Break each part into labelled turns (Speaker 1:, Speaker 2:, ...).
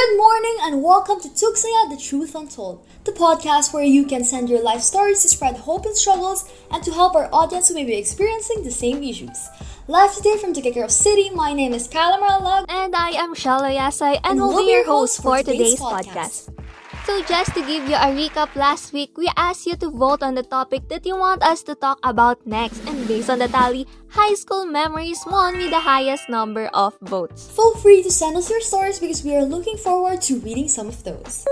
Speaker 1: Good morning and welcome to TugSaya The Truth Untold, the podcast where you can send your life stories to spread hope and struggles and to help our audience who may be experiencing the same issues. Live today from Tuguegarao City, my name is Kyla Marallag.
Speaker 2: And I am Shala Yasay and,
Speaker 1: And
Speaker 2: will
Speaker 1: we'll
Speaker 2: be your host for today's
Speaker 1: podcast.
Speaker 2: podcast. So just to give you a recap, last week we asked you to vote on the topic that you want us to talk about next. And based on the tally, high school memories won with the highest number of votes.
Speaker 1: Feel free to send us your stories because we are looking forward to reading some of those.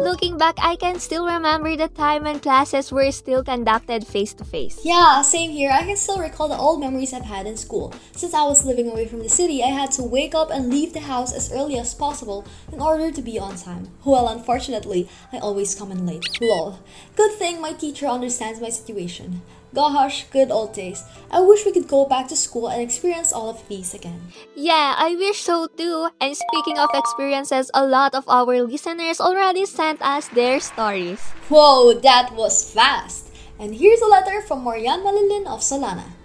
Speaker 2: Looking back, I can still remember the time when classes were still conducted face to face.
Speaker 1: Yeah, same here. I can still recall the old memories I've had in school. Since I was living away from the city, I had to wake up and leave the house as early as possible in order to be on time. Well, unfortunately, I always come in late. Lol. Good thing my teacher understands my situation. Gosh, good old days. I wish we could go back to school and experience all of these again.
Speaker 2: Yeah, I wish so too. And speaking of experiences, a lot of our listeners already sent us their stories.
Speaker 1: Whoa, that was fast! And here's a letter from Marian Malilin of Solana.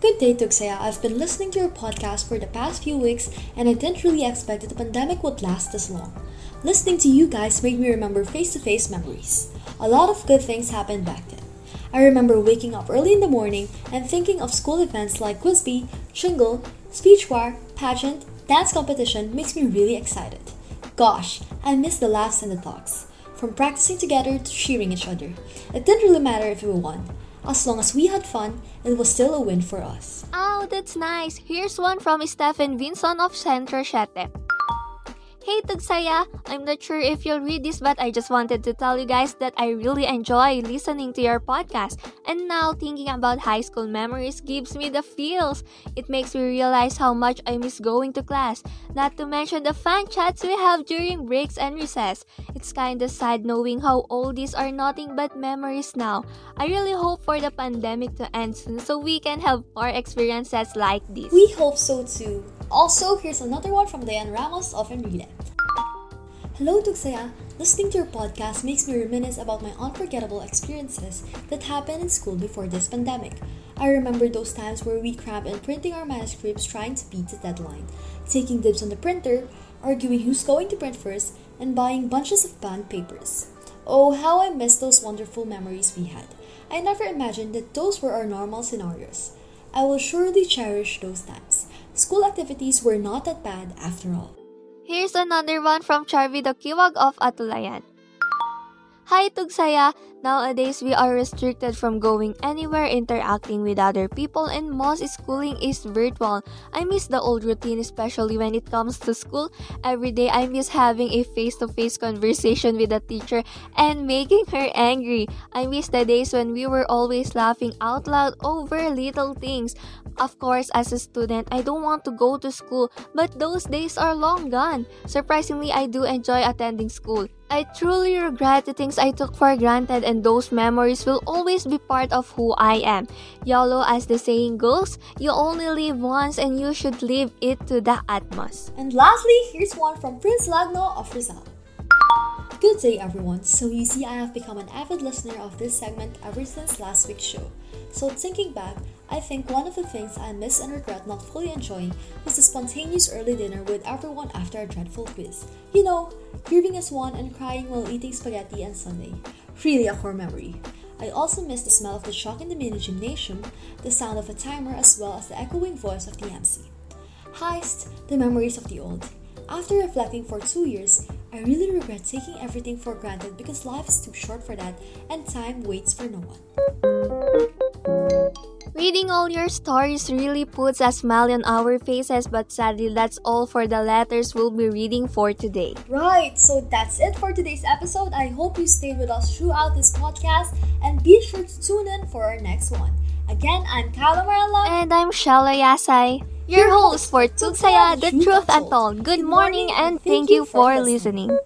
Speaker 1: Good day, Tugsaya. I've been listening to your podcast for the past few weeks and I didn't really expect that the pandemic would last this long. Listening to you guys made me remember face to face memories. A lot of good things happened back then. I remember waking up early in the morning and thinking of school events like Quiz Bee, Shingle, Speech War, Pageant, Dance Competition makes me really excited. Gosh, I miss the laughs and the talks. From practicing together to cheering each other. It didn't really matter if we won. As long as we had fun, it was still a win for us.
Speaker 2: Oh, that's nice. Here's one from Stephen Vinson of Centro Siete. Hey Tugsaya, I'm not sure if you'll read this, but I just wanted to tell you guys that I really enjoy listening to your podcast. And now thinking about high school memories gives me the feels. It makes me realize how much I miss going to class. Not to mention the fun chats we have during breaks and recess. It's kinda sad knowing how all these are nothing but memories now. I really hope for the pandemic to end soon so we can have more experiences like this.
Speaker 1: We hope so too. Also, here's another one from Diane Ramos of Enrile. Hello, Tugsaya. Listening to your podcast makes me reminisce about my unforgettable experiences that happened in school before this pandemic. I remember those times where we cramped in printing our manuscripts trying to beat the deadline, taking dibs on the printer, arguing who's going to print first, and buying bunches of bond papers. Oh, how I miss those wonderful memories we had. I never imagined that those were our normal scenarios. I will surely cherish those times. School activities were not that bad after all.
Speaker 2: Here's another one from Charvi Dokiwag of Atulayan. Hi Tugsaya! Nowadays, we are restricted from going anywhere interacting with other people and most schooling is virtual. I miss the old routine especially when it comes to school. Every day, I miss having a face-to-face conversation with a teacher and making her angry. I miss the days when we were always laughing out loud over little things. Of course, as a student, I don't want to go to school, but those days are long gone. Surprisingly, I do enjoy attending school. I truly regret the things I took for granted, and those memories will always be part of who I am. YOLO, as the saying goes, you only live once and you should live it to the utmost.
Speaker 1: And lastly, here's one from Prince Lagno of Rizal. Good day, everyone. So, you see, I have become an avid listener of this segment ever since last week's show. So, thinking back, I think one of the things I miss and regret not fully enjoying was the spontaneous early dinner with everyone after a dreadful quiz. You know, grieving as one and crying while eating spaghetti and sundae. Really a core memory. I also miss the smell of the chalk in the mini gymnasium, the sound of a timer, as well as the echoing voice of the MC. Heist, the memories of the old. After reflecting for two years, I really regret taking everything for granted because life is too short for that and time waits for no one.
Speaker 2: Reading all your stories really puts a smile on our faces, but sadly, that's all for the letters we'll be reading for today.
Speaker 1: Right, so that's it for today's episode. I hope you stayed with us throughout this podcast and be sure to tune in for our next one. Again, I'm Marla.
Speaker 2: And I'm Shala Yasay, your host for Tugsaya, The Truth Untold. Good morning and thank you for listening.